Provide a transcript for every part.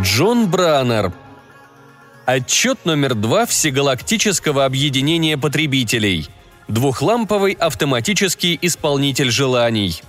Джон Браннер. Отчет номер два Всегалактического объединения потребителей. Двухламповый автоматический исполнитель желаний.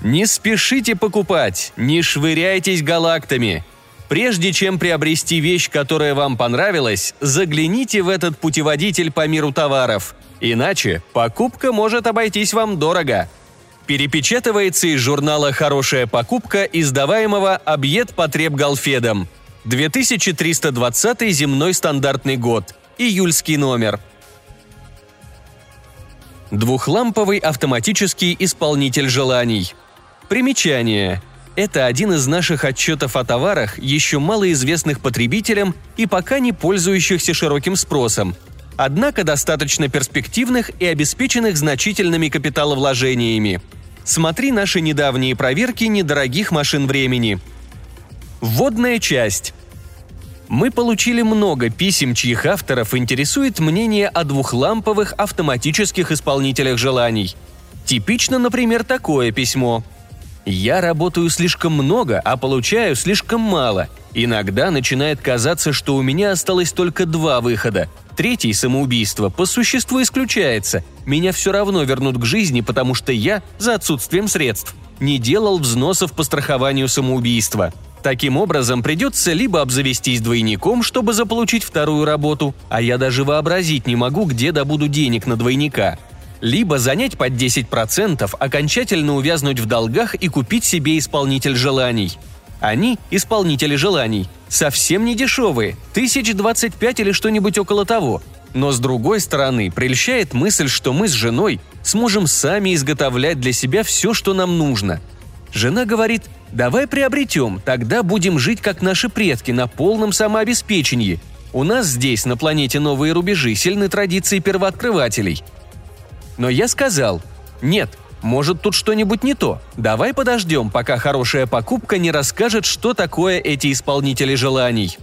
Не спешите покупать, не швыряйтесь галактами. Прежде чем приобрести вещь, которая вам понравилась, загляните в этот путеводитель по миру товаров. Иначе покупка может обойтись вам дорого – Перепечатывается из журнала «Хорошая покупка», издаваемого «Объед потреб Галфедом». 2320 земной стандартный год. Июльский номер. Двухламповый автоматический исполнитель желаний. Примечание. Это один из наших отчетов о товарах, еще малоизвестных потребителям и пока не пользующихся широким спросом, однако достаточно перспективных и обеспеченных значительными капиталовложениями. Смотри наши недавние проверки недорогих машин времени. Вводная часть. Мы получили много писем, чьих авторов интересует мнение о двухламповых автоматических исполнителях желаний. Типично, например, такое письмо. «Я работаю слишком много, а получаю слишком мало. Иногда начинает казаться, что у меня осталось только два выхода Третий самоубийство по существу исключается. Меня все равно вернут к жизни, потому что я, за отсутствием средств, не делал взносов по страхованию самоубийства. Таким образом, придется либо обзавестись двойником, чтобы заполучить вторую работу, а я даже вообразить не могу, где добуду денег на двойника, либо занять под 10%, окончательно увязнуть в долгах и купить себе исполнитель желаний – они, исполнители желаний, совсем не дешевые, тысяч двадцать пять или что-нибудь около того. Но с другой стороны, прельщает мысль, что мы с женой сможем сами изготовлять для себя все, что нам нужно. Жена говорит, давай приобретем, тогда будем жить как наши предки на полном самообеспечении. У нас здесь, на планете Новые Рубежи, сильны традиции первооткрывателей. Но я сказал, нет, может, тут что-нибудь не то? Давай подождем, пока хорошая покупка не расскажет, что такое эти исполнители желаний.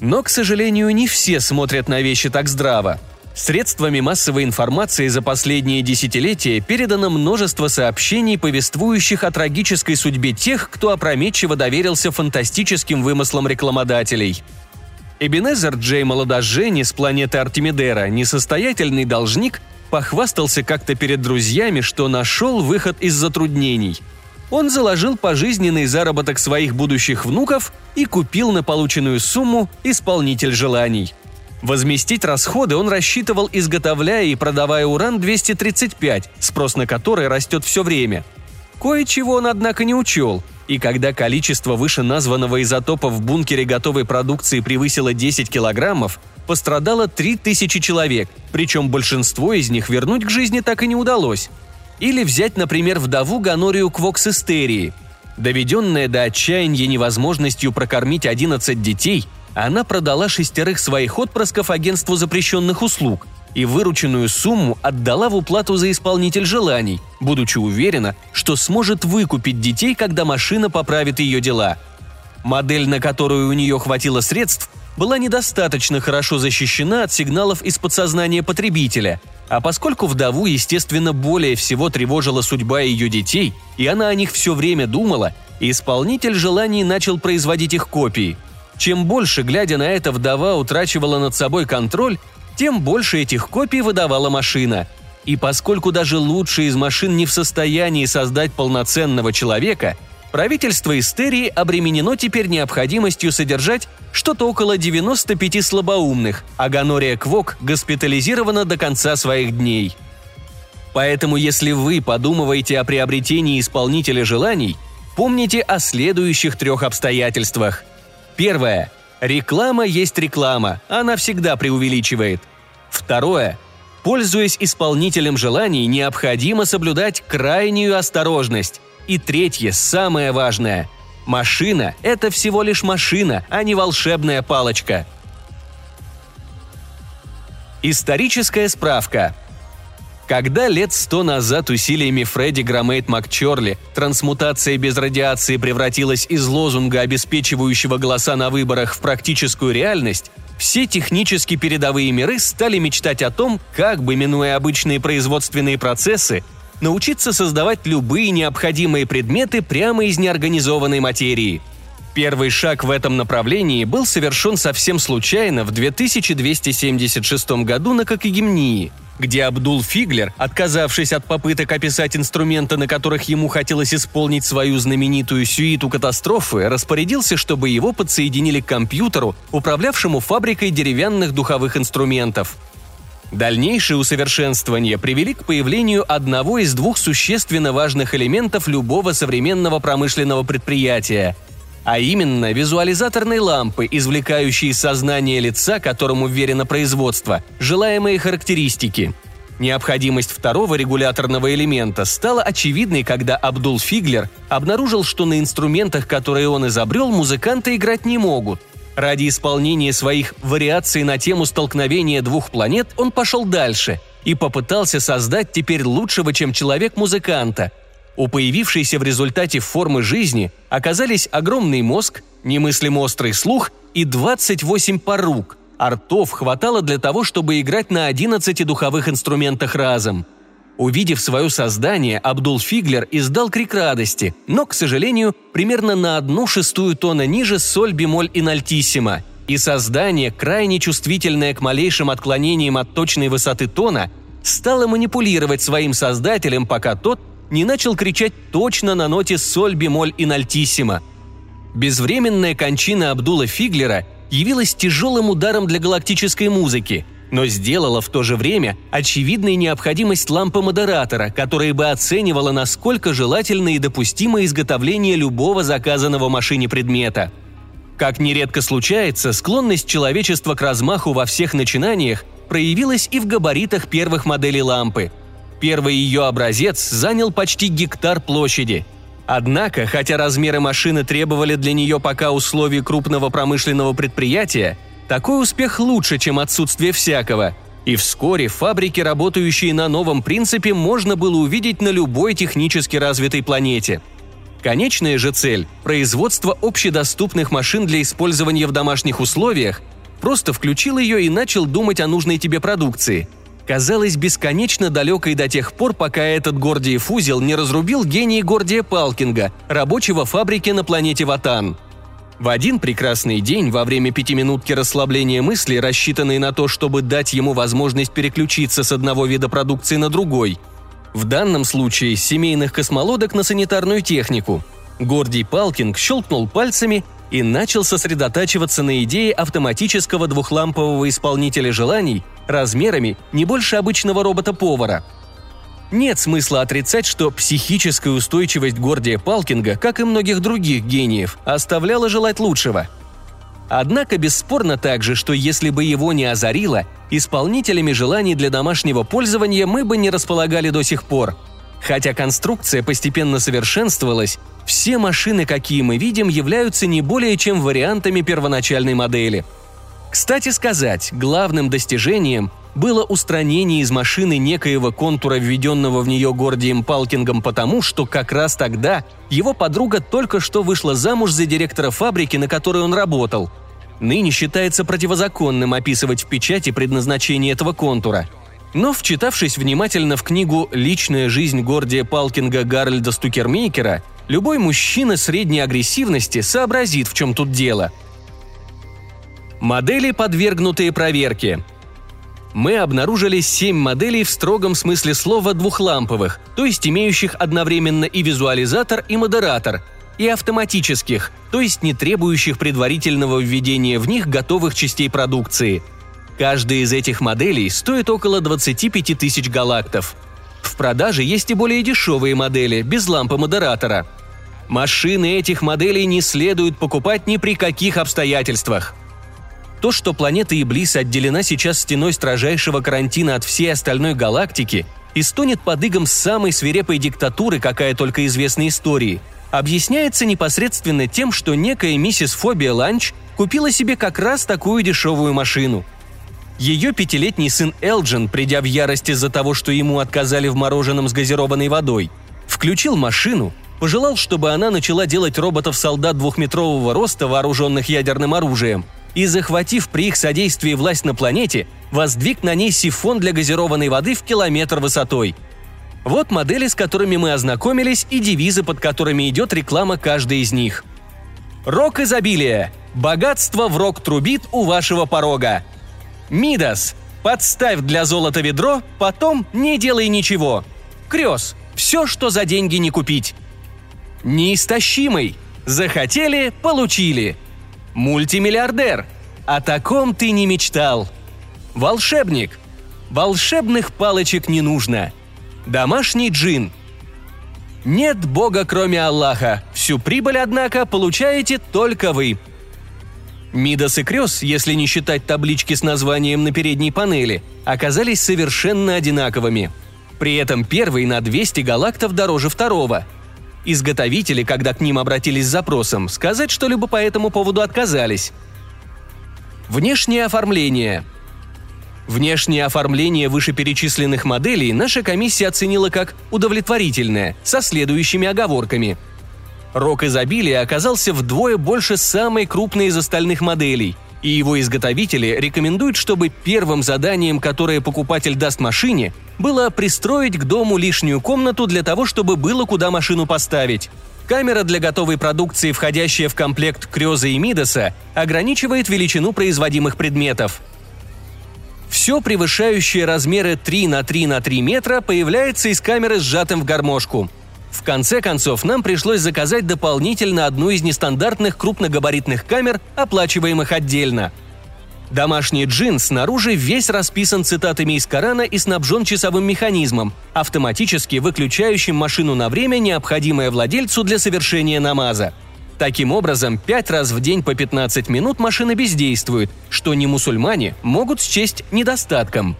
Но, к сожалению, не все смотрят на вещи так здраво. Средствами массовой информации за последние десятилетия передано множество сообщений, повествующих о трагической судьбе тех, кто опрометчиво доверился фантастическим вымыслам рекламодателей. Эбенезер Джей Молодожени с планеты Артемидера, несостоятельный должник, похвастался как-то перед друзьями, что нашел выход из затруднений. Он заложил пожизненный заработок своих будущих внуков и купил на полученную сумму исполнитель желаний. Возместить расходы он рассчитывал, изготовляя и продавая уран-235, спрос на который растет все время. Кое-чего он, однако, не учел – и когда количество вышеназванного изотопа в бункере готовой продукции превысило 10 килограммов, пострадало 3000 человек, причем большинство из них вернуть к жизни так и не удалось. Или взять, например, вдову Ганорию Квоксистерии. Доведенная до отчаяния невозможностью прокормить 11 детей, она продала шестерых своих отпрысков агентству запрещенных услуг – и вырученную сумму отдала в уплату за исполнитель желаний, будучи уверена, что сможет выкупить детей, когда машина поправит ее дела. Модель, на которую у нее хватило средств, была недостаточно хорошо защищена от сигналов из подсознания потребителя, а поскольку вдову, естественно, более всего тревожила судьба ее детей, и она о них все время думала, исполнитель желаний начал производить их копии. Чем больше, глядя на это, вдова утрачивала над собой контроль, тем больше этих копий выдавала машина. И поскольку даже лучшие из машин не в состоянии создать полноценного человека, правительство Истерии обременено теперь необходимостью содержать что-то около 95 слабоумных, а Ганория Квок госпитализирована до конца своих дней. Поэтому если вы подумываете о приобретении исполнителя желаний, помните о следующих трех обстоятельствах. Первое. Реклама есть реклама, она всегда преувеличивает. Второе. Пользуясь исполнителем желаний, необходимо соблюдать крайнюю осторожность. И третье, самое важное. Машина – это всего лишь машина, а не волшебная палочка. Историческая справка – когда лет сто назад усилиями Фредди Громейт МакЧорли трансмутация без радиации превратилась из лозунга, обеспечивающего голоса на выборах, в практическую реальность, все технически передовые миры стали мечтать о том, как бы, минуя обычные производственные процессы, научиться создавать любые необходимые предметы прямо из неорганизованной материи. Первый шаг в этом направлении был совершен совсем случайно в 2276 году на Кокогемнии – где Абдул Фиглер, отказавшись от попыток описать инструменты, на которых ему хотелось исполнить свою знаменитую сюиту катастрофы, распорядился, чтобы его подсоединили к компьютеру, управлявшему фабрикой деревянных духовых инструментов. Дальнейшие усовершенствования привели к появлению одного из двух существенно важных элементов любого современного промышленного предприятия – а именно визуализаторной лампы, извлекающей из сознания лица, которому верено производство, желаемые характеристики. Необходимость второго регуляторного элемента стала очевидной, когда Абдул Фиглер обнаружил, что на инструментах, которые он изобрел, музыканты играть не могут. Ради исполнения своих вариаций на тему столкновения двух планет он пошел дальше и попытался создать теперь лучшего, чем человек-музыканта – у появившейся в результате формы жизни оказались огромный мозг, немыслимо острый слух и 28 порук, а ртов хватало для того, чтобы играть на 11 духовых инструментах разом. Увидев свое создание, Абдул Фиглер издал крик радости, но, к сожалению, примерно на одну шестую тона ниже соль, бемоль и нальтиссимо. И создание, крайне чувствительное к малейшим отклонениям от точной высоты тона, стало манипулировать своим создателем, пока тот не начал кричать точно на ноте соль, бемоль и нальтиссимо. Безвременная кончина Абдула Фиглера явилась тяжелым ударом для галактической музыки, но сделала в то же время очевидной необходимость лампы модератора, которая бы оценивала, насколько желательно и допустимо изготовление любого заказанного машине предмета. Как нередко случается, склонность человечества к размаху во всех начинаниях проявилась и в габаритах первых моделей лампы – Первый ее образец занял почти гектар площади. Однако, хотя размеры машины требовали для нее пока условий крупного промышленного предприятия, такой успех лучше, чем отсутствие всякого. И вскоре фабрики, работающие на новом принципе, можно было увидеть на любой технически развитой планете. Конечная же цель – производство общедоступных машин для использования в домашних условиях – просто включил ее и начал думать о нужной тебе продукции – казалась бесконечно далекой до тех пор, пока этот Гордиев узел не разрубил гений Гордия Палкинга, рабочего фабрики на планете Ватан. В один прекрасный день, во время пятиминутки расслабления мысли, рассчитанной на то, чтобы дать ему возможность переключиться с одного вида продукции на другой, в данном случае с семейных космолодок на санитарную технику, Гордий Палкинг щелкнул пальцами и начал сосредотачиваться на идее автоматического двухлампового исполнителя желаний размерами не больше обычного робота-повара. Нет смысла отрицать, что психическая устойчивость Гордия Палкинга, как и многих других гениев, оставляла желать лучшего. Однако бесспорно также, что если бы его не озарило, исполнителями желаний для домашнего пользования мы бы не располагали до сих пор – Хотя конструкция постепенно совершенствовалась, все машины, какие мы видим, являются не более чем вариантами первоначальной модели. Кстати сказать, главным достижением было устранение из машины некоего контура, введенного в нее Гордием Палкингом потому, что как раз тогда его подруга только что вышла замуж за директора фабрики, на которой он работал. Ныне считается противозаконным описывать в печати предназначение этого контура – но, вчитавшись внимательно в книгу «Личная жизнь Гордия Палкинга Гарольда Стукермейкера», любой мужчина средней агрессивности сообразит, в чем тут дело. Модели, подвергнутые проверке. Мы обнаружили семь моделей в строгом смысле слова двухламповых, то есть имеющих одновременно и визуализатор, и модератор, и автоматических, то есть не требующих предварительного введения в них готовых частей продукции – Каждая из этих моделей стоит около 25 тысяч галактов. В продаже есть и более дешевые модели, без лампы модератора. Машины этих моделей не следует покупать ни при каких обстоятельствах. То, что планета Иблис отделена сейчас стеной строжайшего карантина от всей остальной галактики и стонет под игом самой свирепой диктатуры, какая только известна истории, объясняется непосредственно тем, что некая миссис Фобия Ланч купила себе как раз такую дешевую машину – ее пятилетний сын Элджин, придя в ярость из-за того, что ему отказали в мороженом с газированной водой, включил машину, пожелал, чтобы она начала делать роботов-солдат двухметрового роста, вооруженных ядерным оружием, и, захватив при их содействии власть на планете, воздвиг на ней сифон для газированной воды в километр высотой. Вот модели, с которыми мы ознакомились, и девизы, под которыми идет реклама каждой из них. Рок изобилия. Богатство в рок трубит у вашего порога. Мидас. Подставь для золота ведро, потом не делай ничего. Крёс. Все, что за деньги не купить. Неистощимый. Захотели – получили. Мультимиллиардер. О таком ты не мечтал. Волшебник. Волшебных палочек не нужно. Домашний джин. Нет бога, кроме Аллаха. Всю прибыль, однако, получаете только вы. Мидас и Крёс, если не считать таблички с названием на передней панели, оказались совершенно одинаковыми. При этом первый на 200 галактов дороже второго. Изготовители, когда к ним обратились с запросом, сказать что-либо по этому поводу отказались. Внешнее оформление – Внешнее оформление вышеперечисленных моделей наша комиссия оценила как удовлетворительное, со следующими оговорками. Рок изобилия оказался вдвое больше самой крупной из остальных моделей, и его изготовители рекомендуют, чтобы первым заданием, которое покупатель даст машине, было пристроить к дому лишнюю комнату для того, чтобы было куда машину поставить. Камера для готовой продукции, входящая в комплект Крёза и Мидаса, ограничивает величину производимых предметов – все превышающее размеры 3 на 3 на 3 метра появляется из камеры сжатым в гармошку. В конце концов, нам пришлось заказать дополнительно одну из нестандартных крупногабаритных камер, оплачиваемых отдельно. Домашний джин снаружи весь расписан цитатами из Корана и снабжен часовым механизмом, автоматически выключающим машину на время, необходимое владельцу для совершения намаза – Таким образом, пять раз в день по 15 минут машина бездействует, что не мусульмане могут счесть недостатком.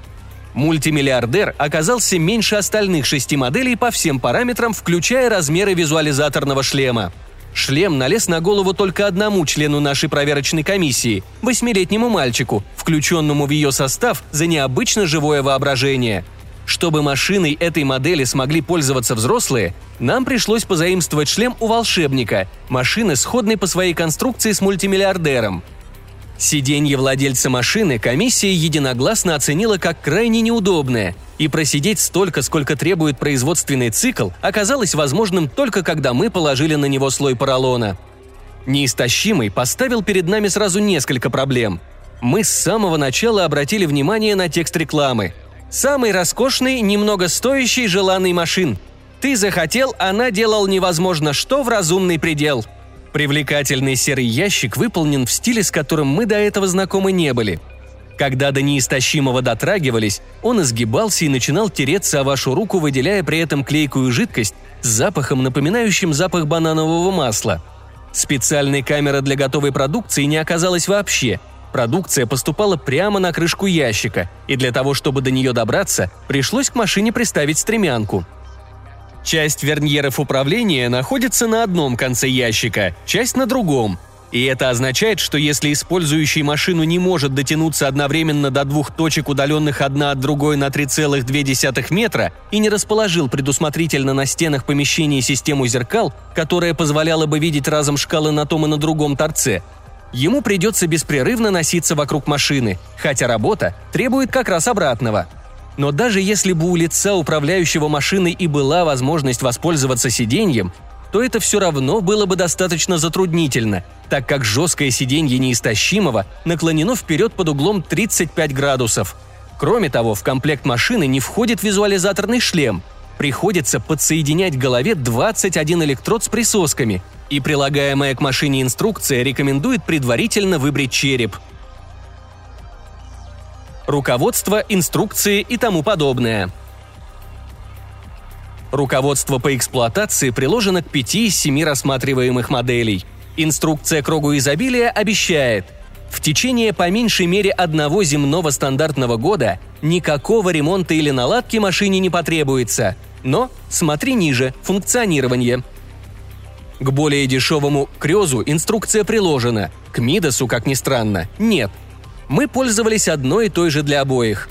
Мультимиллиардер оказался меньше остальных шести моделей по всем параметрам, включая размеры визуализаторного шлема. Шлем налез на голову только одному члену нашей проверочной комиссии – восьмилетнему мальчику, включенному в ее состав за необычно живое воображение – чтобы машиной этой модели смогли пользоваться взрослые, нам пришлось позаимствовать шлем у волшебника, машины, сходной по своей конструкции с мультимиллиардером. Сиденье владельца машины комиссия единогласно оценила как крайне неудобное, и просидеть столько, сколько требует производственный цикл, оказалось возможным только когда мы положили на него слой поролона. Неистощимый поставил перед нами сразу несколько проблем. Мы с самого начала обратили внимание на текст рекламы – Самый роскошный, немного стоящий, желанный машин. Ты захотел, она делал невозможно что в разумный предел. Привлекательный серый ящик выполнен в стиле, с которым мы до этого знакомы не были. Когда до неистощимого дотрагивались, он изгибался и начинал тереться о вашу руку, выделяя при этом клейкую жидкость с запахом, напоминающим запах бананового масла. Специальной камеры для готовой продукции не оказалось вообще – Продукция поступала прямо на крышку ящика, и для того, чтобы до нее добраться, пришлось к машине приставить стремянку. Часть верньеров управления находится на одном конце ящика, часть на другом. И это означает, что если использующий машину не может дотянуться одновременно до двух точек, удаленных одна от другой на 3,2 метра, и не расположил предусмотрительно на стенах помещения систему зеркал, которая позволяла бы видеть разом шкалы на том и на другом торце, ему придется беспрерывно носиться вокруг машины, хотя работа требует как раз обратного. Но даже если бы у лица управляющего машиной и была возможность воспользоваться сиденьем, то это все равно было бы достаточно затруднительно, так как жесткое сиденье неистощимого наклонено вперед под углом 35 градусов. Кроме того, в комплект машины не входит визуализаторный шлем. Приходится подсоединять к голове 21 электрод с присосками – и прилагаемая к машине инструкция рекомендует предварительно выбрить череп. Руководство, инструкции и тому подобное. Руководство по эксплуатации приложено к пяти из семи рассматриваемых моделей. Инструкция кругу изобилия обещает – в течение по меньшей мере одного земного стандартного года никакого ремонта или наладки машине не потребуется. Но смотри ниже – функционирование – к более дешевому Крёзу инструкция приложена, к Мидасу, как ни странно, нет. Мы пользовались одной и той же для обоих.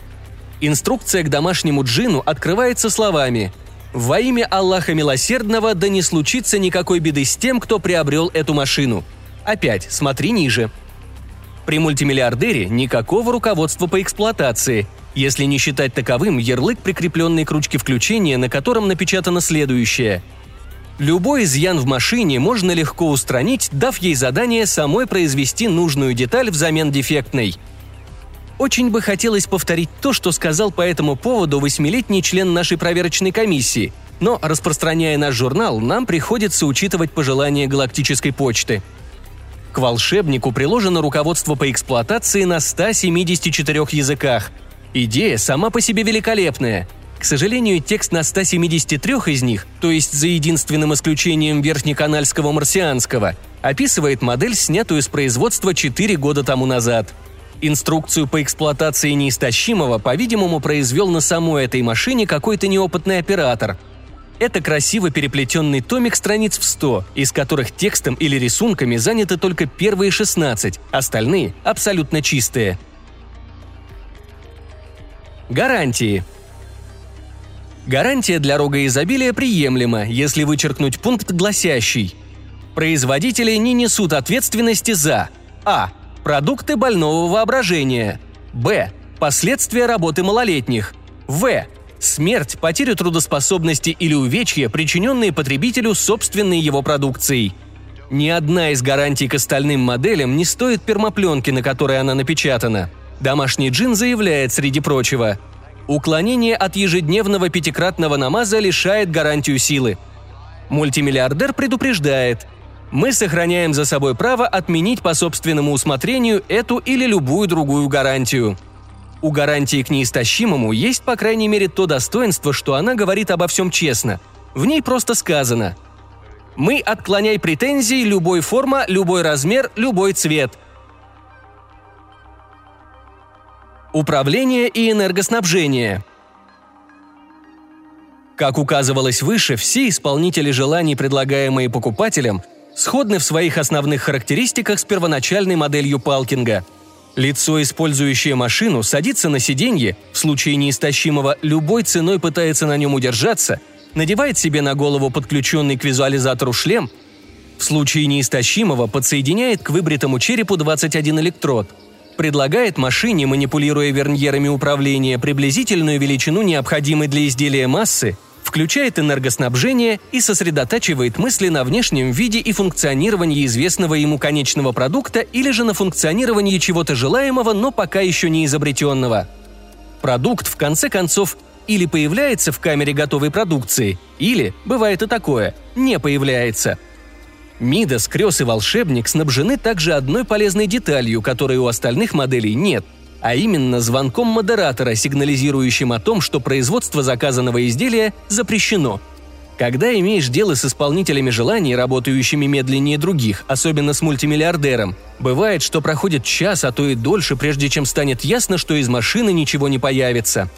Инструкция к домашнему джину открывается словами «Во имя Аллаха Милосердного да не случится никакой беды с тем, кто приобрел эту машину». Опять, смотри ниже. При мультимиллиардере никакого руководства по эксплуатации. если не считать таковым ярлык, прикрепленный к ручке включения, на котором напечатано следующее. Любой изъян в машине можно легко устранить, дав ей задание самой произвести нужную деталь взамен дефектной. Очень бы хотелось повторить то, что сказал по этому поводу восьмилетний член нашей проверочной комиссии, но, распространяя наш журнал, нам приходится учитывать пожелания галактической почты – к волшебнику приложено руководство по эксплуатации на 174 языках. Идея сама по себе великолепная. К сожалению, текст на 173 из них, то есть за единственным исключением верхнеканальского марсианского, описывает модель, снятую с производства 4 года тому назад. Инструкцию по эксплуатации неистощимого, по-видимому, произвел на самой этой машине какой-то неопытный оператор – это красиво переплетенный томик страниц в 100, из которых текстом или рисунками заняты только первые 16, остальные абсолютно чистые. Гарантии. Гарантия для рога изобилия приемлема, если вычеркнуть пункт, гласящий «Производители не несут ответственности за а. Продукты больного воображения б. Последствия работы малолетних в. Смерть, потерю трудоспособности или увечья, причиненные потребителю собственной его продукцией. Ни одна из гарантий к остальным моделям не стоит пермопленки, на которой она напечатана. Домашний джин заявляет, среди прочего, «Уклонение от ежедневного пятикратного намаза лишает гарантию силы». Мультимиллиардер предупреждает, мы сохраняем за собой право отменить по собственному усмотрению эту или любую другую гарантию. У гарантии к неистощимому есть, по крайней мере, то достоинство, что она говорит обо всем честно. В ней просто сказано «Мы отклоняй претензии любой форма, любой размер, любой цвет». Управление и энергоснабжение – как указывалось выше, все исполнители желаний, предлагаемые покупателям, сходны в своих основных характеристиках с первоначальной моделью Палкинга – Лицо, использующее машину, садится на сиденье, в случае неистощимого любой ценой пытается на нем удержаться, надевает себе на голову подключенный к визуализатору шлем, в случае неистощимого подсоединяет к выбритому черепу 21 электрод, предлагает машине, манипулируя верньерами управления, приблизительную величину необходимой для изделия массы – включает энергоснабжение и сосредотачивает мысли на внешнем виде и функционировании известного ему конечного продукта или же на функционировании чего-то желаемого, но пока еще не изобретенного. Продукт, в конце концов, или появляется в камере готовой продукции, или, бывает и такое, не появляется. Мидас, Крёс и Волшебник снабжены также одной полезной деталью, которой у остальных моделей нет – а именно звонком модератора, сигнализирующим о том, что производство заказанного изделия запрещено. Когда имеешь дело с исполнителями желаний, работающими медленнее других, особенно с мультимиллиардером, бывает, что проходит час, а то и дольше, прежде чем станет ясно, что из машины ничего не появится.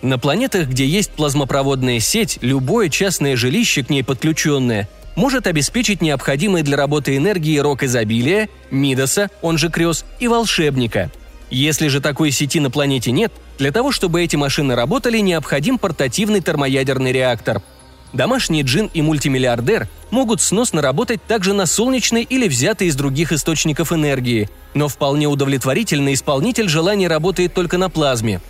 На планетах, где есть плазмопроводная сеть, любое частное жилище, к ней подключенное, может обеспечить необходимые для работы энергии рок изобилия, Мидаса, он же Крёс, и волшебника – если же такой сети на планете нет, для того, чтобы эти машины работали, необходим портативный термоядерный реактор. Домашний джин и мультимиллиардер могут сносно работать также на солнечной или взятой из других источников энергии, но вполне удовлетворительный исполнитель желаний работает только на плазме.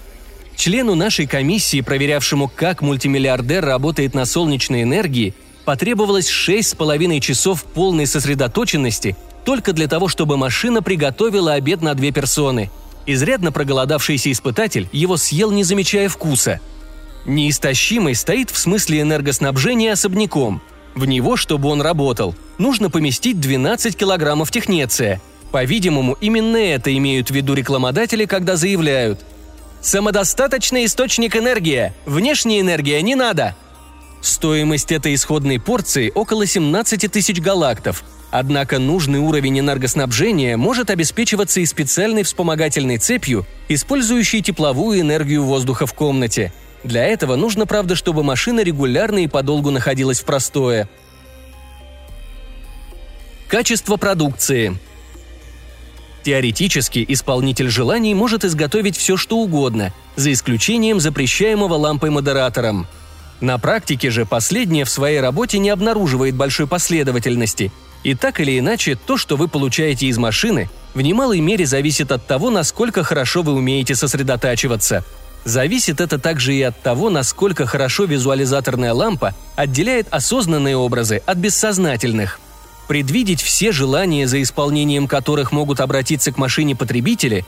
Члену нашей комиссии, проверявшему, как мультимиллиардер работает на солнечной энергии, потребовалось 6,5 часов полной сосредоточенности только для того, чтобы машина приготовила обед на две персоны – Изрядно проголодавшийся испытатель его съел, не замечая вкуса. Неистощимый стоит в смысле энергоснабжения особняком. В него, чтобы он работал, нужно поместить 12 килограммов технеция. По-видимому, именно это имеют в виду рекламодатели, когда заявляют «Самодостаточный источник энергии! Внешняя энергия не надо!» Стоимость этой исходной порции около 17 тысяч галактов – Однако нужный уровень энергоснабжения может обеспечиваться и специальной вспомогательной цепью, использующей тепловую энергию воздуха в комнате. Для этого нужно, правда, чтобы машина регулярно и подолгу находилась в простое. Качество продукции. Теоретически исполнитель желаний может изготовить все, что угодно, за исключением запрещаемого лампой-модератором. На практике же последнее в своей работе не обнаруживает большой последовательности – и так или иначе, то, что вы получаете из машины, в немалой мере зависит от того, насколько хорошо вы умеете сосредотачиваться. Зависит это также и от того, насколько хорошо визуализаторная лампа отделяет осознанные образы от бессознательных. Предвидеть все желания, за исполнением которых могут обратиться к машине потребители,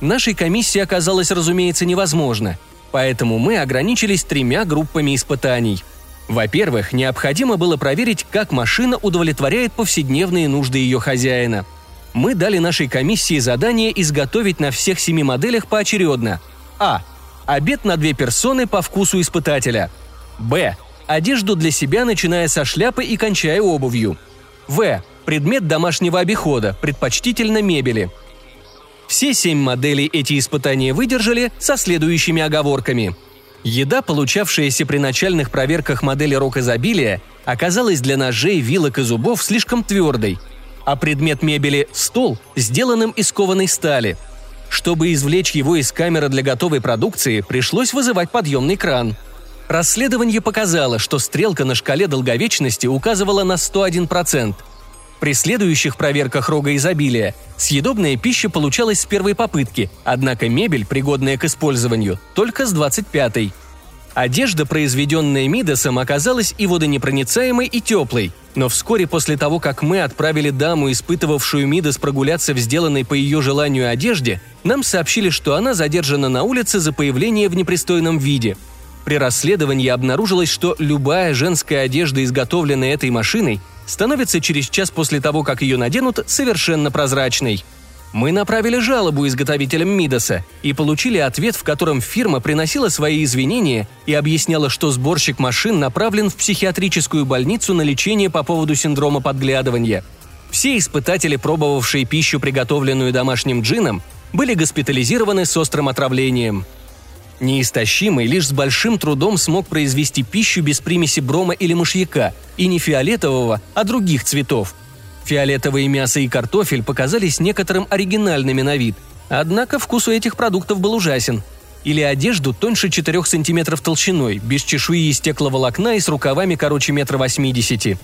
нашей комиссии оказалось, разумеется, невозможно, поэтому мы ограничились тремя группами испытаний. Во-первых, необходимо было проверить, как машина удовлетворяет повседневные нужды ее хозяина. Мы дали нашей комиссии задание изготовить на всех семи моделях поочередно. А. Обед на две персоны по вкусу испытателя. Б. Одежду для себя, начиная со шляпы и кончая обувью. В. Предмет домашнего обихода, предпочтительно мебели. Все семь моделей эти испытания выдержали со следующими оговорками. Еда, получавшаяся при начальных проверках модели рок-изобилия, оказалась для ножей, вилок и зубов слишком твердой, а предмет мебели – стол, сделанным из кованой стали – чтобы извлечь его из камеры для готовой продукции, пришлось вызывать подъемный кран. Расследование показало, что стрелка на шкале долговечности указывала на 101%. При следующих проверках рога изобилия съедобная пища получалась с первой попытки, однако мебель, пригодная к использованию, только с 25-й. Одежда, произведенная Мидасом, оказалась и водонепроницаемой, и теплой, но вскоре после того, как мы отправили даму, испытывавшую Мидас, прогуляться в сделанной по ее желанию одежде, нам сообщили, что она задержана на улице за появление в непристойном виде. При расследовании обнаружилось, что любая женская одежда, изготовленная этой машиной, становится через час после того, как ее наденут, совершенно прозрачной – мы направили жалобу изготовителям Мидаса и получили ответ, в котором фирма приносила свои извинения и объясняла, что сборщик машин направлен в психиатрическую больницу на лечение по поводу синдрома подглядывания. Все испытатели, пробовавшие пищу, приготовленную домашним джином, были госпитализированы с острым отравлением. Неистощимый лишь с большим трудом смог произвести пищу без примеси брома или мышьяка, и не фиолетового, а других цветов – Фиолетовые мясо и картофель показались некоторым оригинальными на вид, однако вкус у этих продуктов был ужасен. Или одежду тоньше 4 сантиметров толщиной, без чешуи из стекловолокна и с рукавами короче метра восьмидесяти.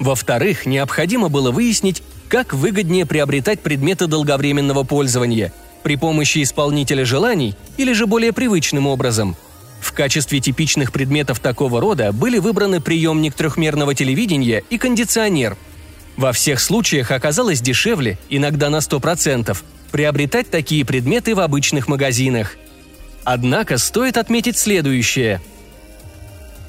Во-вторых, необходимо было выяснить, как выгоднее приобретать предметы долговременного пользования – при помощи исполнителя желаний или же более привычным образом. В качестве типичных предметов такого рода были выбраны приемник трехмерного телевидения и кондиционер – во всех случаях оказалось дешевле, иногда на 100%, приобретать такие предметы в обычных магазинах. Однако стоит отметить следующее.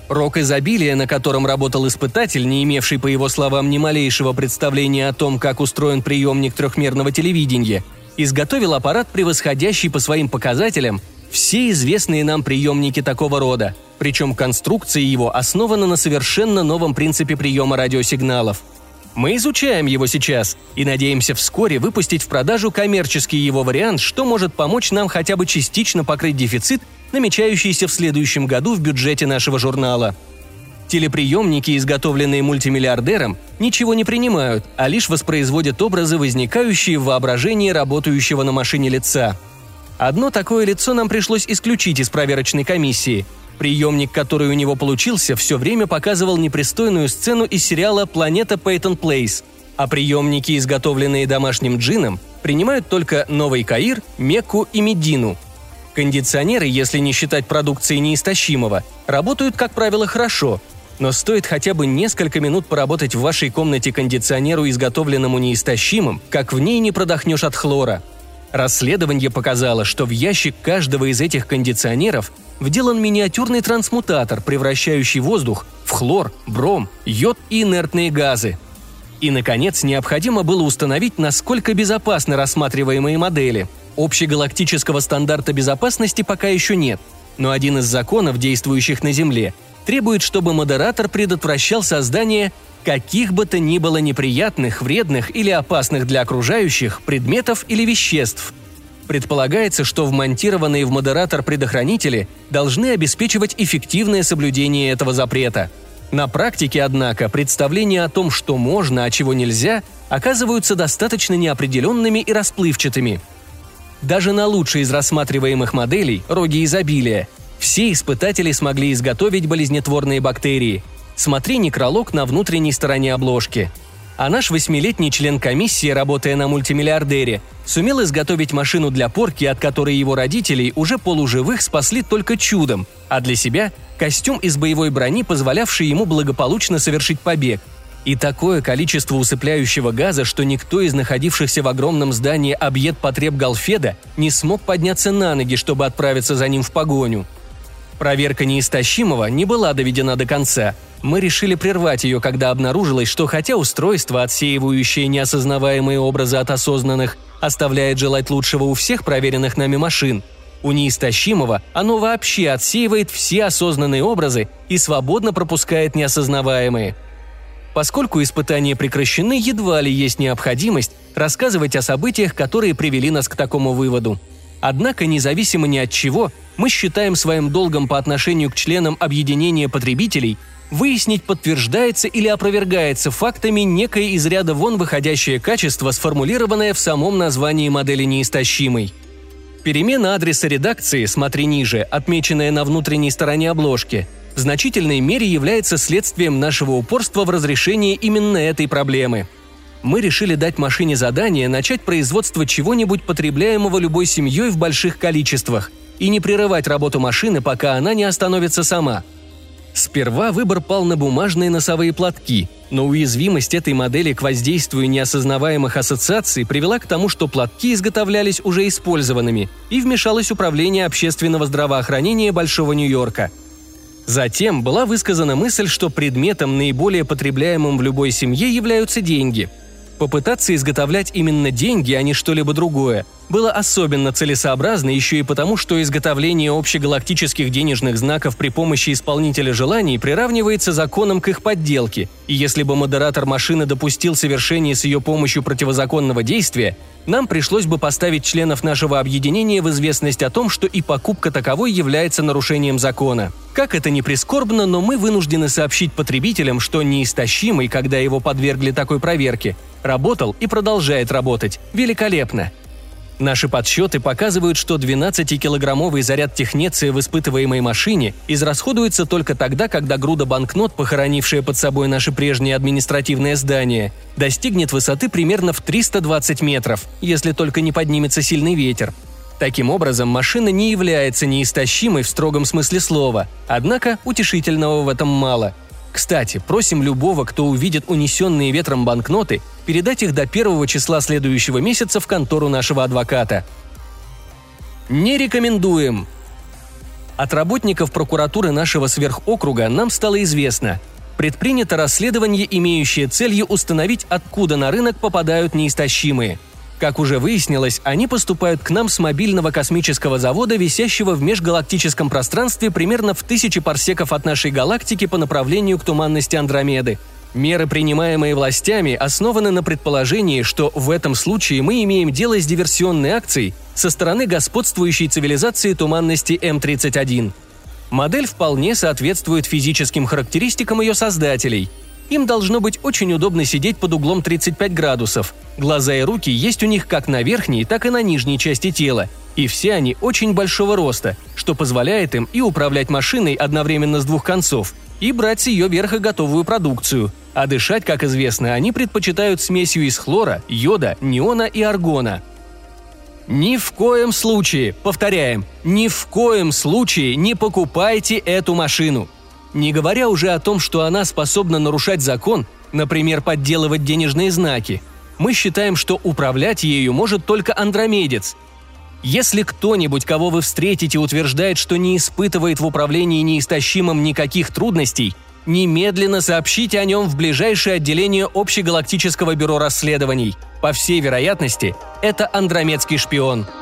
Рок изобилия, на котором работал испытатель, не имевший, по его словам, ни малейшего представления о том, как устроен приемник трехмерного телевидения, изготовил аппарат, превосходящий по своим показателям все известные нам приемники такого рода, причем конструкция его основана на совершенно новом принципе приема радиосигналов – мы изучаем его сейчас и надеемся вскоре выпустить в продажу коммерческий его вариант, что может помочь нам хотя бы частично покрыть дефицит, намечающийся в следующем году в бюджете нашего журнала. Телеприемники, изготовленные мультимиллиардером, ничего не принимают, а лишь воспроизводят образы, возникающие в воображении работающего на машине лица. Одно такое лицо нам пришлось исключить из проверочной комиссии – Приемник, который у него получился, все время показывал непристойную сцену из сериала «Планета Пейтон Плейс», а приемники, изготовленные домашним джином, принимают только Новый Каир, Мекку и Медину. Кондиционеры, если не считать продукции неистощимого, работают, как правило, хорошо, но стоит хотя бы несколько минут поработать в вашей комнате кондиционеру, изготовленному неистощимым, как в ней не продохнешь от хлора – Расследование показало, что в ящик каждого из этих кондиционеров вделан миниатюрный трансмутатор, превращающий воздух в хлор, бром, йод и инертные газы. И, наконец, необходимо было установить, насколько безопасны рассматриваемые модели. Общегалактического стандарта безопасности пока еще нет, но один из законов, действующих на Земле, требует, чтобы модератор предотвращал создание каких бы то ни было неприятных, вредных или опасных для окружающих предметов или веществ. Предполагается, что вмонтированные в модератор предохранители должны обеспечивать эффективное соблюдение этого запрета. На практике, однако, представления о том, что можно, а чего нельзя, оказываются достаточно неопределенными и расплывчатыми. Даже на лучшей из рассматриваемых моделей, роги изобилия, все испытатели смогли изготовить болезнетворные бактерии – Смотри некролог на внутренней стороне обложки. А наш восьмилетний член комиссии, работая на мультимиллиардере, сумел изготовить машину для порки, от которой его родителей уже полуживых спасли только чудом, а для себя – костюм из боевой брони, позволявший ему благополучно совершить побег. И такое количество усыпляющего газа, что никто из находившихся в огромном здании объект потреб Галфеда не смог подняться на ноги, чтобы отправиться за ним в погоню. Проверка неистощимого не была доведена до конца, мы решили прервать ее, когда обнаружилось, что хотя устройство, отсеивающее неосознаваемые образы от осознанных, оставляет желать лучшего у всех проверенных нами машин, у неистощимого оно вообще отсеивает все осознанные образы и свободно пропускает неосознаваемые. Поскольку испытания прекращены, едва ли есть необходимость рассказывать о событиях, которые привели нас к такому выводу. Однако, независимо ни от чего, мы считаем своим долгом по отношению к членам объединения потребителей выяснить, подтверждается или опровергается фактами некое из ряда вон выходящее качество, сформулированное в самом названии модели неистощимой. Перемена адреса редакции, смотри ниже, отмеченная на внутренней стороне обложки, в значительной мере является следствием нашего упорства в разрешении именно этой проблемы. Мы решили дать машине задание начать производство чего-нибудь потребляемого любой семьей в больших количествах и не прерывать работу машины, пока она не остановится сама – Сперва выбор пал на бумажные носовые платки, но уязвимость этой модели к воздействию неосознаваемых ассоциаций привела к тому, что платки изготовлялись уже использованными, и вмешалось Управление общественного здравоохранения Большого Нью-Йорка. Затем была высказана мысль, что предметом, наиболее потребляемым в любой семье, являются деньги – Попытаться изготовлять именно деньги, а не что-либо другое, было особенно целесообразно еще и потому, что изготовление общегалактических денежных знаков при помощи исполнителя желаний приравнивается законом к их подделке, и если бы модератор машины допустил совершение с ее помощью противозаконного действия, нам пришлось бы поставить членов нашего объединения в известность о том, что и покупка таковой является нарушением закона. Как это ни прискорбно, но мы вынуждены сообщить потребителям, что неистощимый, когда его подвергли такой проверке, работал и продолжает работать. Великолепно. Наши подсчеты показывают, что 12-килограммовый заряд технеции в испытываемой машине израсходуется только тогда, когда груда банкнот, похоронившая под собой наше прежнее административное здание, достигнет высоты примерно в 320 метров, если только не поднимется сильный ветер. Таким образом, машина не является неистощимой в строгом смысле слова, однако утешительного в этом мало – кстати, просим любого, кто увидит унесенные ветром банкноты, передать их до первого числа следующего месяца в контору нашего адвоката. Не рекомендуем. От работников прокуратуры нашего сверхокруга нам стало известно. Предпринято расследование, имеющее целью установить, откуда на рынок попадают неистощимые – как уже выяснилось, они поступают к нам с мобильного космического завода, висящего в межгалактическом пространстве примерно в тысячи парсеков от нашей галактики по направлению к туманности Андромеды. Меры, принимаемые властями, основаны на предположении, что в этом случае мы имеем дело с диверсионной акцией со стороны господствующей цивилизации туманности М-31. Модель вполне соответствует физическим характеристикам ее создателей – им должно быть очень удобно сидеть под углом 35 градусов. Глаза и руки есть у них как на верхней, так и на нижней части тела. И все они очень большого роста, что позволяет им и управлять машиной одновременно с двух концов, и брать с ее верха готовую продукцию. А дышать, как известно, они предпочитают смесью из хлора, йода, неона и аргона. Ни в коем случае, повторяем, ни в коем случае не покупайте эту машину. Не говоря уже о том, что она способна нарушать закон, например, подделывать денежные знаки. Мы считаем, что управлять ею может только андромедец. Если кто-нибудь, кого вы встретите, утверждает, что не испытывает в управлении неистощимым никаких трудностей, немедленно сообщите о нем в ближайшее отделение Общегалактического бюро расследований. По всей вероятности, это андромедский шпион –